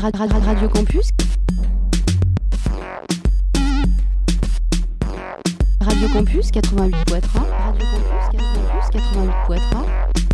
Ra- ra- ra- Radio Campus. Radio Campus 88.3. Radio Campus 88.3.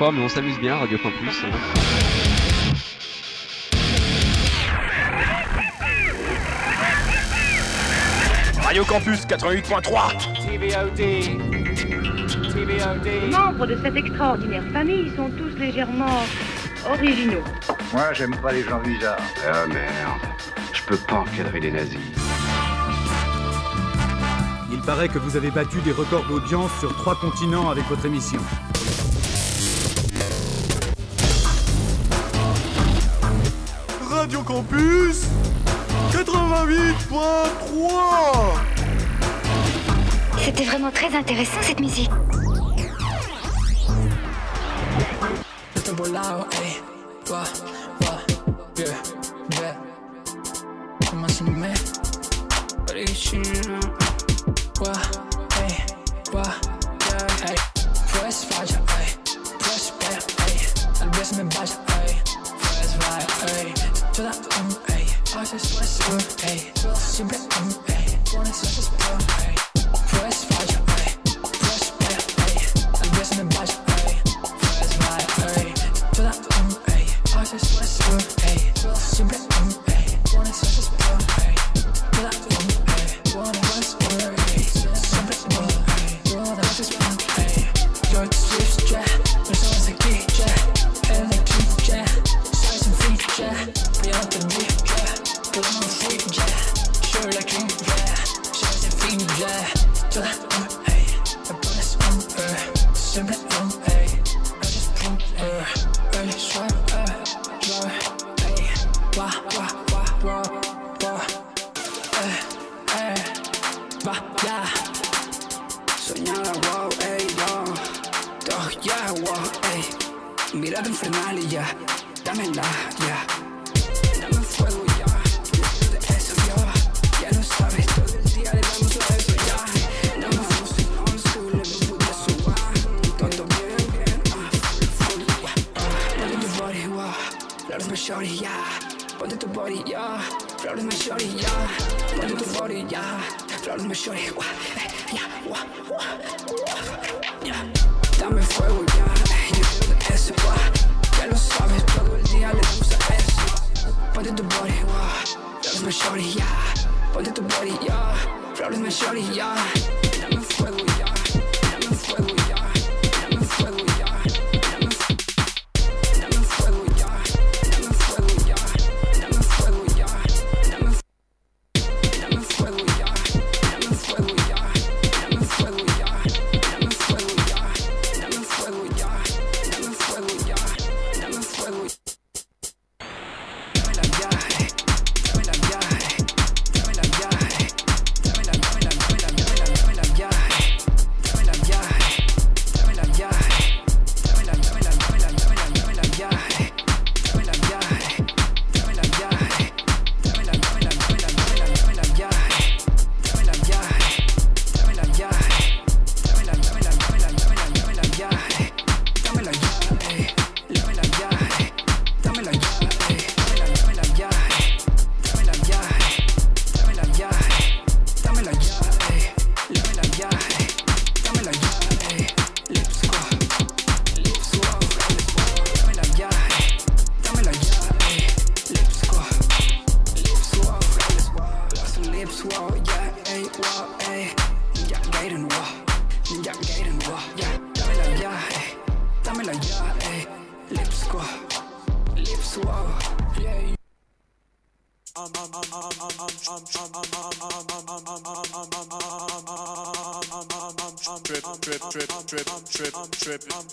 mais on s'amuse bien Radio Campus. Radio Campus 88.3 TVOD TVOD Les membres de cette extraordinaire famille sont tous légèrement originaux. Moi, j'aime pas les gens bizarres. Ah merde, je peux pas encadrer les nazis. Il paraît que vous avez battu des records d'audience sur trois continents avec votre émission. C'était vraiment très intéressant cette musique. Bond to body, yeah. Proud with my shorty, yeah. Bond to body, yeah. Proud with my shorty, wah, eh, yeah, wah, wah, wah, yeah. Dame fuego, ya, eh, yo soy de ese, wah. Ya lo sabes, todo el día le gusta eso. Bond to body, wah. Proud with my shorty, yeah. Bond to body, yeah. Proud with my shorty, yeah. Dame fuego,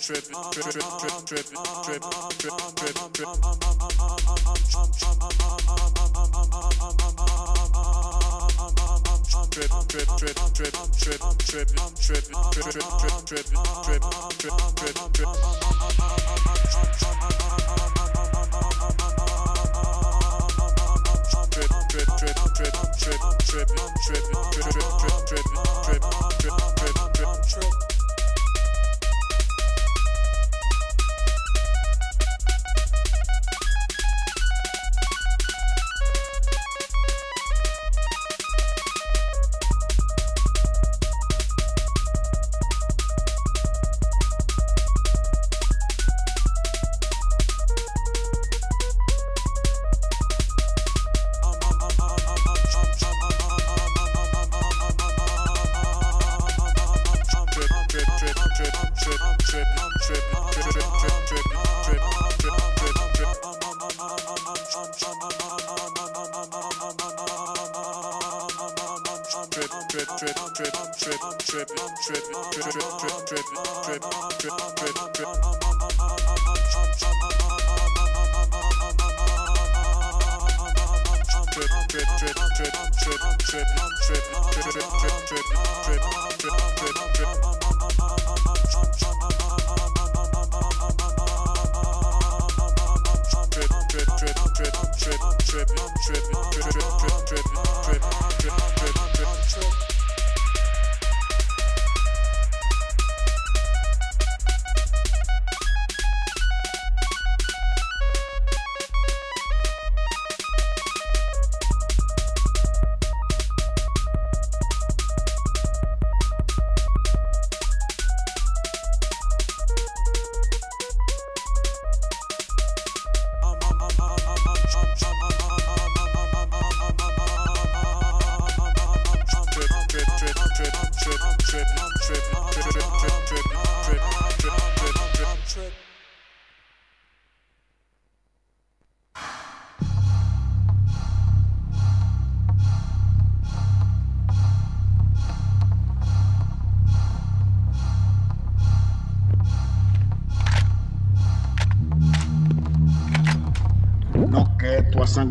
tripping, tripping,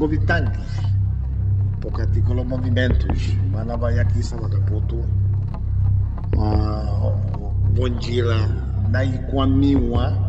movimentos, porque articulou movimentos. Mandava aqui Salvador Porto, oh, Bondila, Naikwamiwa.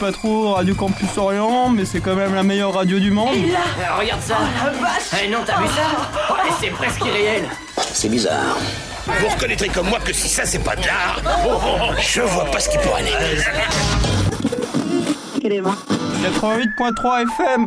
Pas trop Radio Campus Orient, mais c'est quand même la meilleure radio du monde. Et là Regarde ça Eh non, t'as vu ça Ouais, c'est presque irréel C'est bizarre. Vous reconnaîtrez comme moi que si ça c'est pas de l'art, oh, oh, oh, je vois pas ce qui pourrait aller. 88.3 FM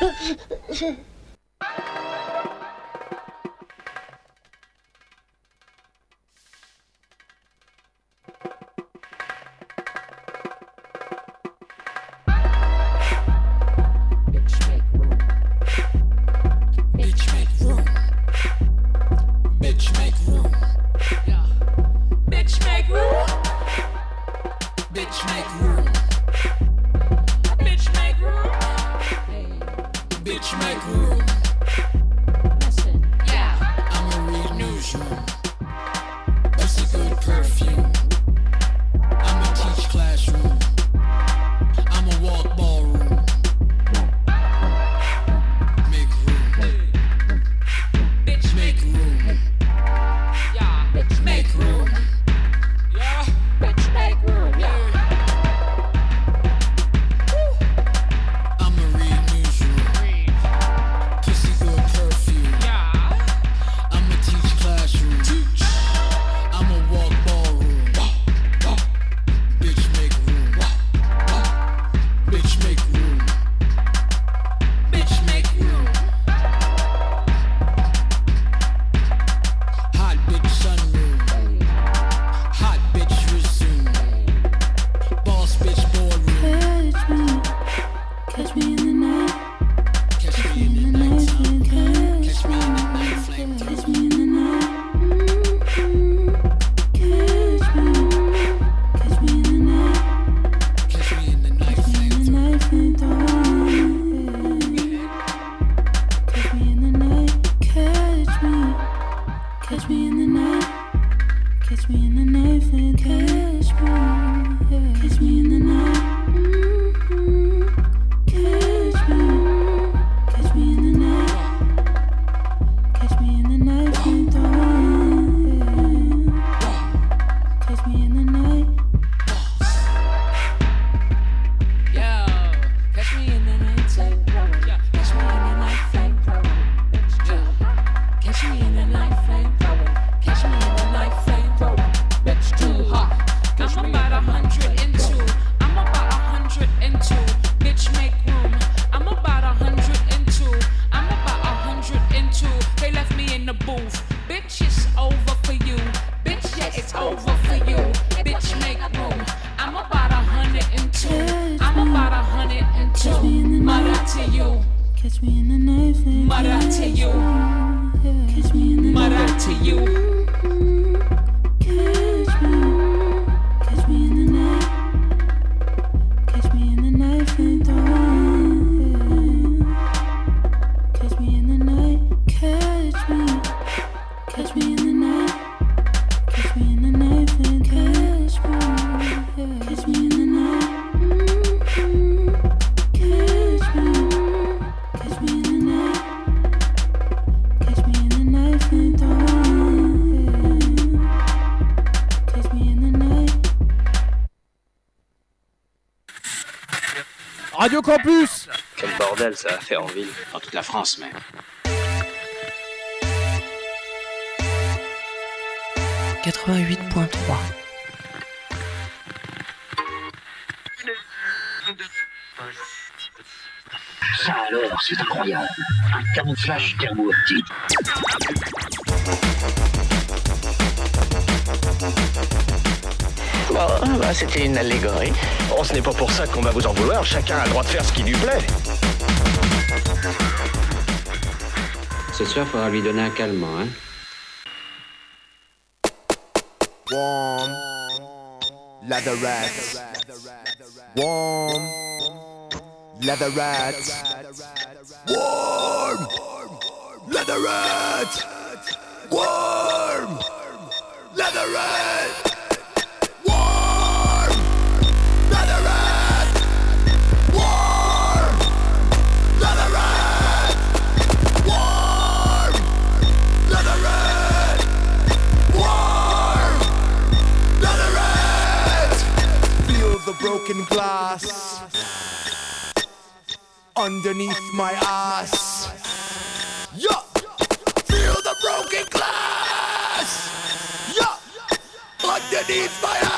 呃是是 Radio Campus Quel bordel ça va faire en ville, dans toute la France même. « 88.3 » Ça alors, c'est incroyable. Un camouflage thermo-optique pas. Ah, bah, c'était une allégorie. Oh, ce n'est pas pour ça qu'on va vous en vouloir. Chacun a le droit de faire ce qui lui plaît. Ce soir, il faudra lui donner un calmant, hein. Warm. Leather rats. Warm. Leather rats. Warm. Leather rats. Warm. Leather rats. broken glass underneath my ass. Yeah. Feel the broken glass. Yeah. Underneath my ass.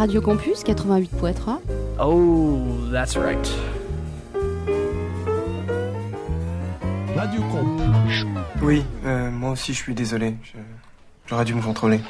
Radio Campus 88.3. Oh, that's right. Radio Campus. Oui, euh, moi aussi je suis désolé. J'aurais dû me contrôler.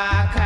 I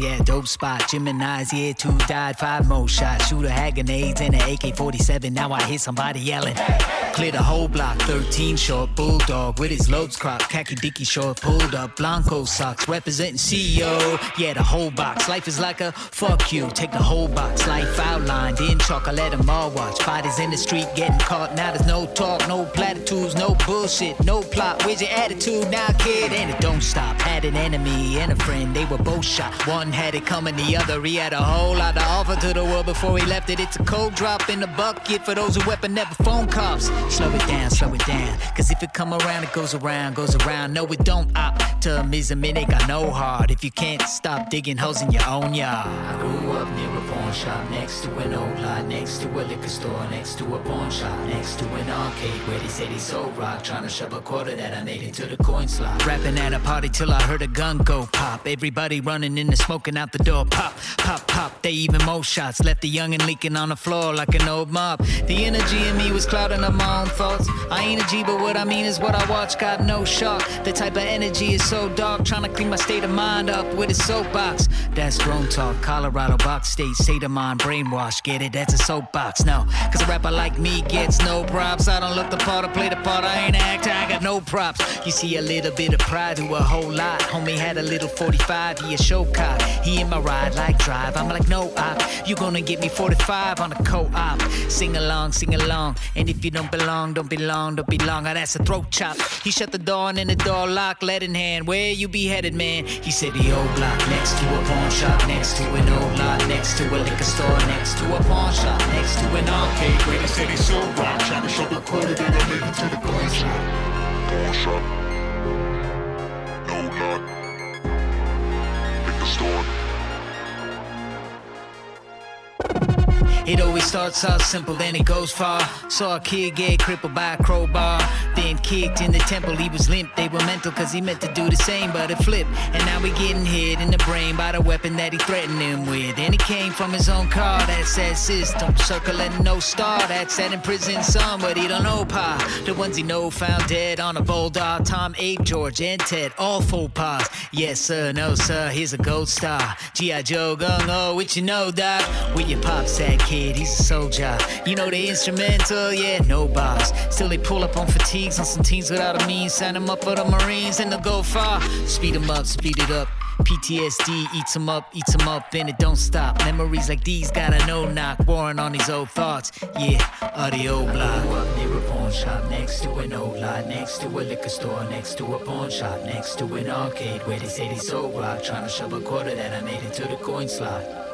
yeah, dope spot. Gemini's, yeah, two died, five more shots. Shooter had grenades and an AK 47. Now I hear somebody yelling. Clear the whole block, 13 short, bulldog with his lobes cropped. Khaki dicky short, pulled up, Blanco socks, representing CEO. Yeah, the whole box. Life is like a fuck you. Take the whole box, life outlined in chalk. I let them all watch. Fighters in the street getting caught. Now there's no talk, no platitudes, no bullshit, no plot. Where's your attitude now, kid? And it don't stop. Had an enemy and a friend, they were both shot. One had it coming, the other he had a whole lot to offer to the world before he left it. It's a cold drop in the bucket for those who weapon never phone cops. Slow it down, slow it down. Cause if it come around, it goes around, goes around. No, it don't Up to optimism, it ain't got no heart. If you can't stop digging holes in your own yard. I grew up near a pawn shop, next to an old lot, next to a liquor store, next to a pawn shop, next to an arcade where they say they sold rock. Trying to shove a quarter that I made into the coin slot. Rapping at a party till I heard a gun go pop. Everybody running in and smoking out the door. Pop, pop, pop. They even more shots. Left the young and leaking on the floor like an old mop. The energy in me was clouding up my own thoughts. I ain't a G, but what I mean is what I watch. Got no shock. The type of energy is so dark. Trying to clean my state of mind up with a soapbox. That's grown talk. Colorado box state, state of mind, brainwash. Get it? That's a soapbox. No, cause a rapper like me gets no props. I don't look the part, I play the part. I ain't an actor, I got no props. You see a little bit of pride to a whole lot. Homie had a little 45, he a show cop. He in my ride like drive. I'm like, no op. You gonna get me 45 on a co-op. Sing along, sing along. And if you don't belong, don't belong, don't belong. Oh, that's a throat chop. He shut the door and then the door locked, lead in hand. Where you be headed, man? He said the old block next to a pawn shop, next to an old lot, next to a liquor store, next to a pawn shop, next to an arcade where they say they sold rock. Trying to shove the quarter that I made into the coin shop. Pawn shop. No lot. Liquor store. It always starts out simple, then it goes far. Saw a kid get crippled by a crowbar, then kicked in the temple. He was limp, they were mental, cause he meant to do the same, but it flipped. And now we getting hit in the brain by the weapon that he threatened him with. And it came from his own car that said system, circle and no star. That said in prison some, but he don't know pa. The ones he know found dead on a bulldog. Tom, Abe, George, and Ted, all faux pas. Yes, sir, no, sir, here's a gold star. G.I. Joe, gung oh, you know, doc? Where your pops at? He's a soldier. You know the instrumental, yeah, no boss. Still they pull up on fatigues on some teams without a means. Sign them up for the Marines and they'll go far. Speed them up, speed it up. PTSD eats them up, eats them up, and it don't stop. Memories like these got a no knock, warring on these old thoughts. Yeah, audio block. Grew up near a pawn shop, next to an old lot, next to a liquor store, next to a pawn shop, next to an arcade where they say they sold rock. Trying to shove a quarter that I made into the coin slot.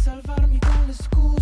Salvarmi con le scuse.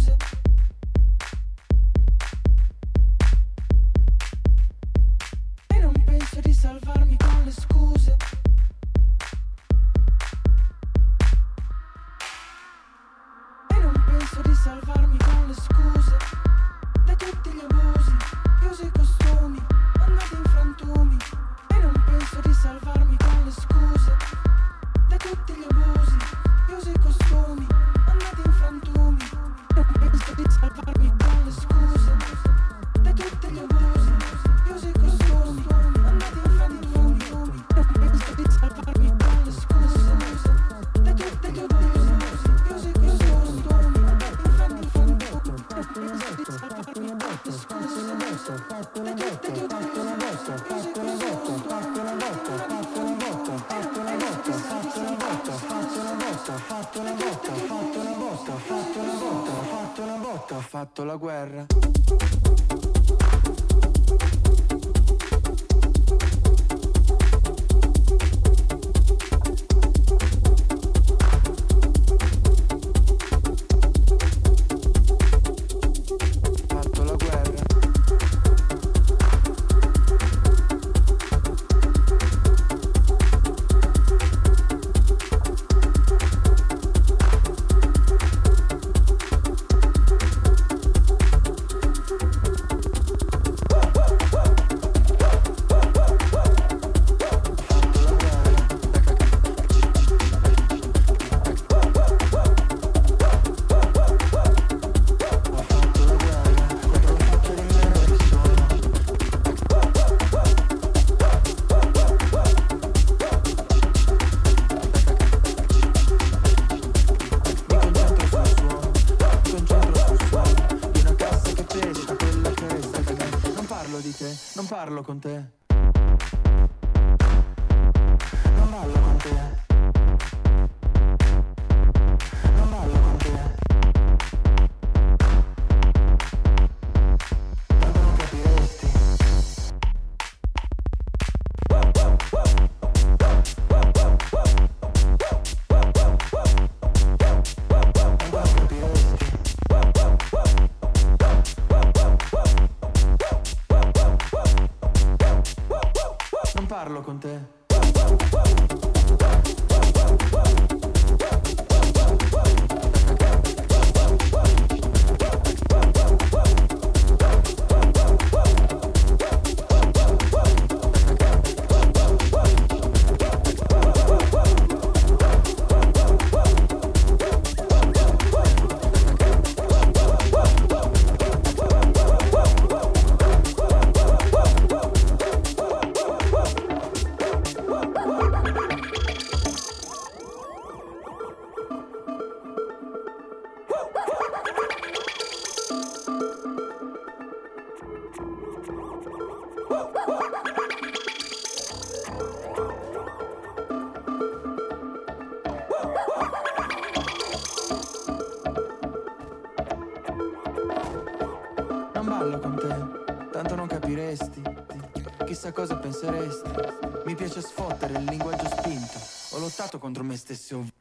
Con te. pagarlo con té. Cosa penseresti. Mi piace sfottere il linguaggio spinto. Ho lottato contro me stesso.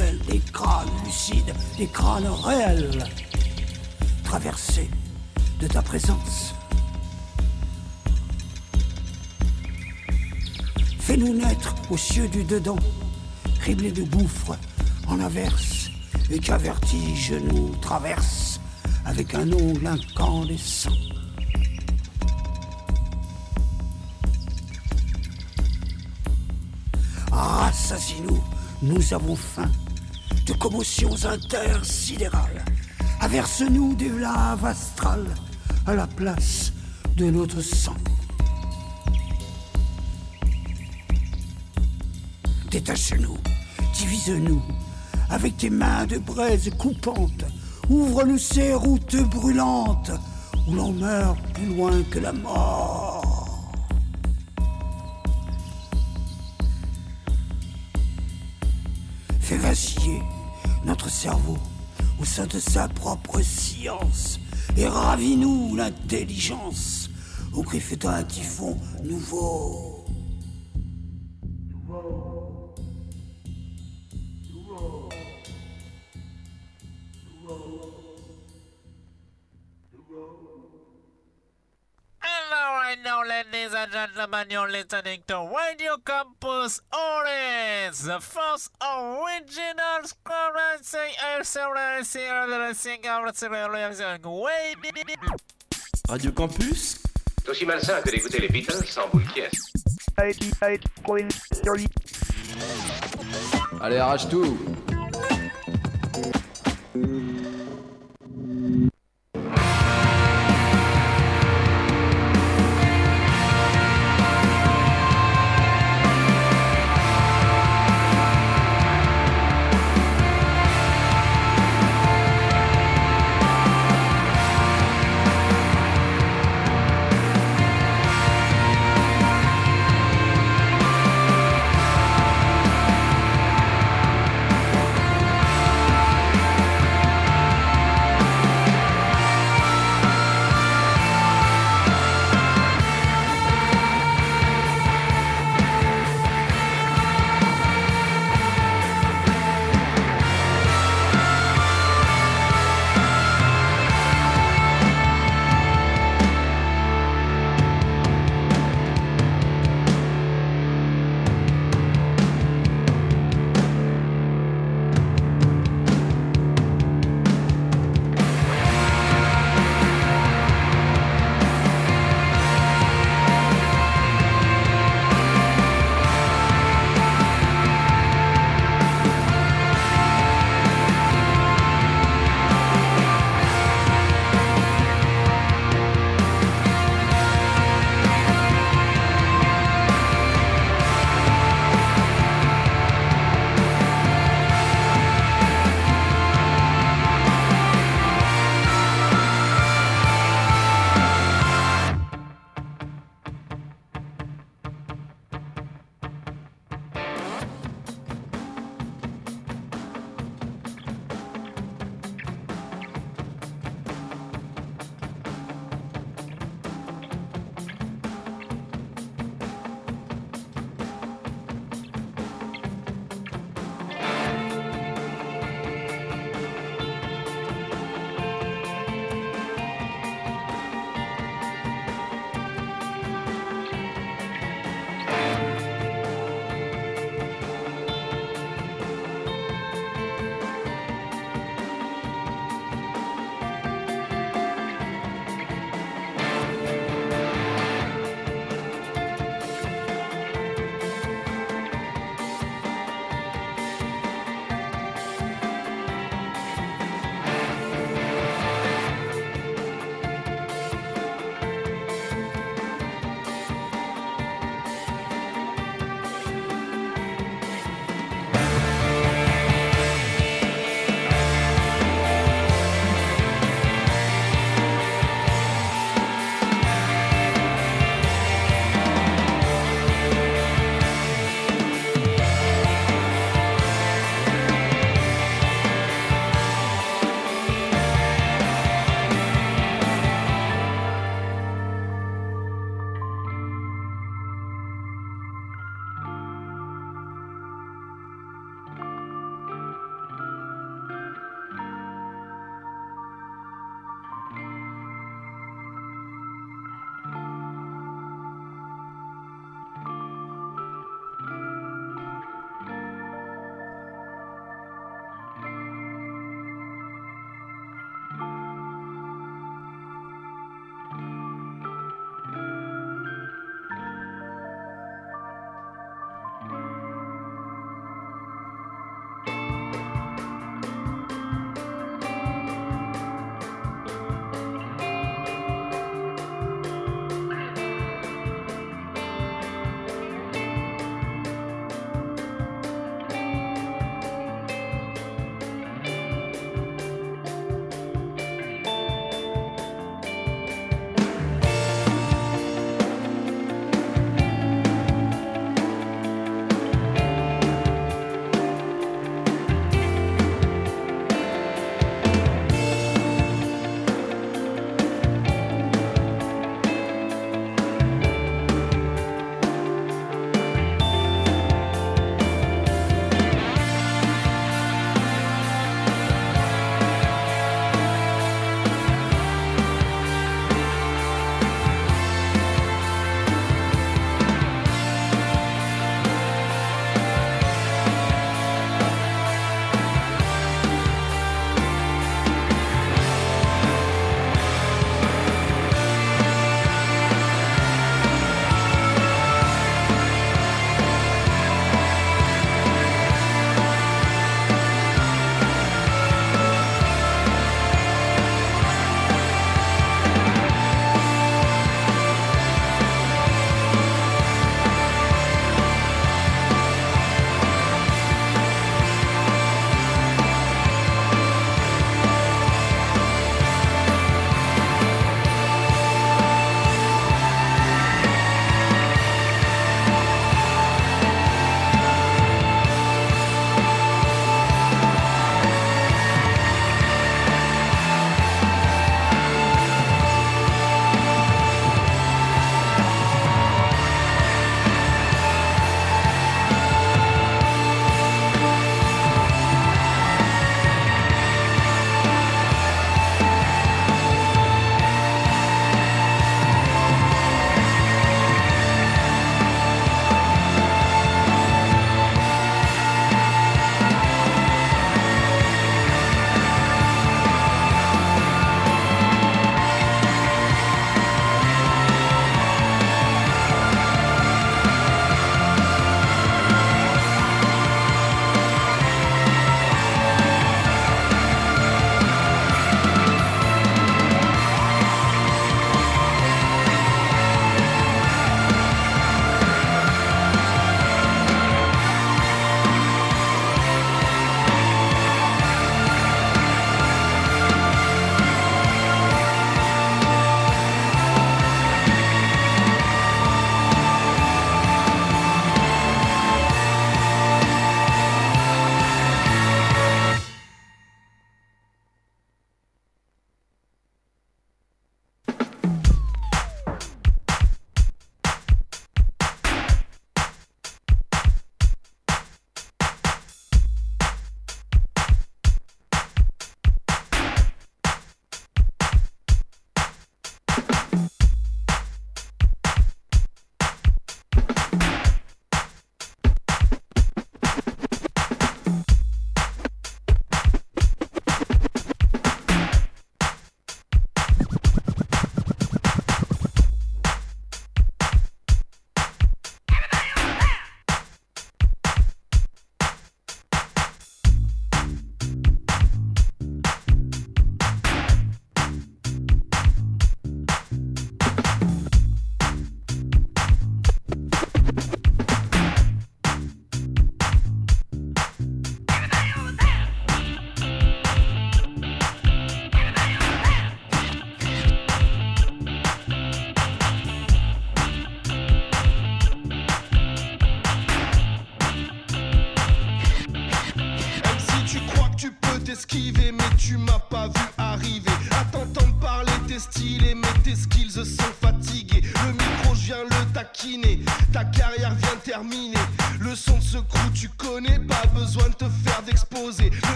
Des crânes lucides, des crânes réels, traversés de ta présence. Fais-nous naître aux cieux du dedans, criblés de gouffres en averse, et qu'un vertige nous traverse avec un ongle incandescent. Rassasie-nous, nous avons faim de commotions intersidérales. Averse-nous des laves astrales à la place de notre sang. Détache-nous, divise-nous avec tes mains de braise coupantes. Ouvre-nous ces routes brûlantes où l'on meurt plus loin que la mort. Fais vaciller notre cerveau au sein de sa propre science et ravis-nous l'intelligence au griffes d'un typhon nouveau. Right now, ladies and gentlemen, you're listening to Radio Campus Orange, the first original Radio Campus. C'est aussi malsain que d'écouter les Beatles sans boule qui Allez, arrache tout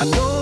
I know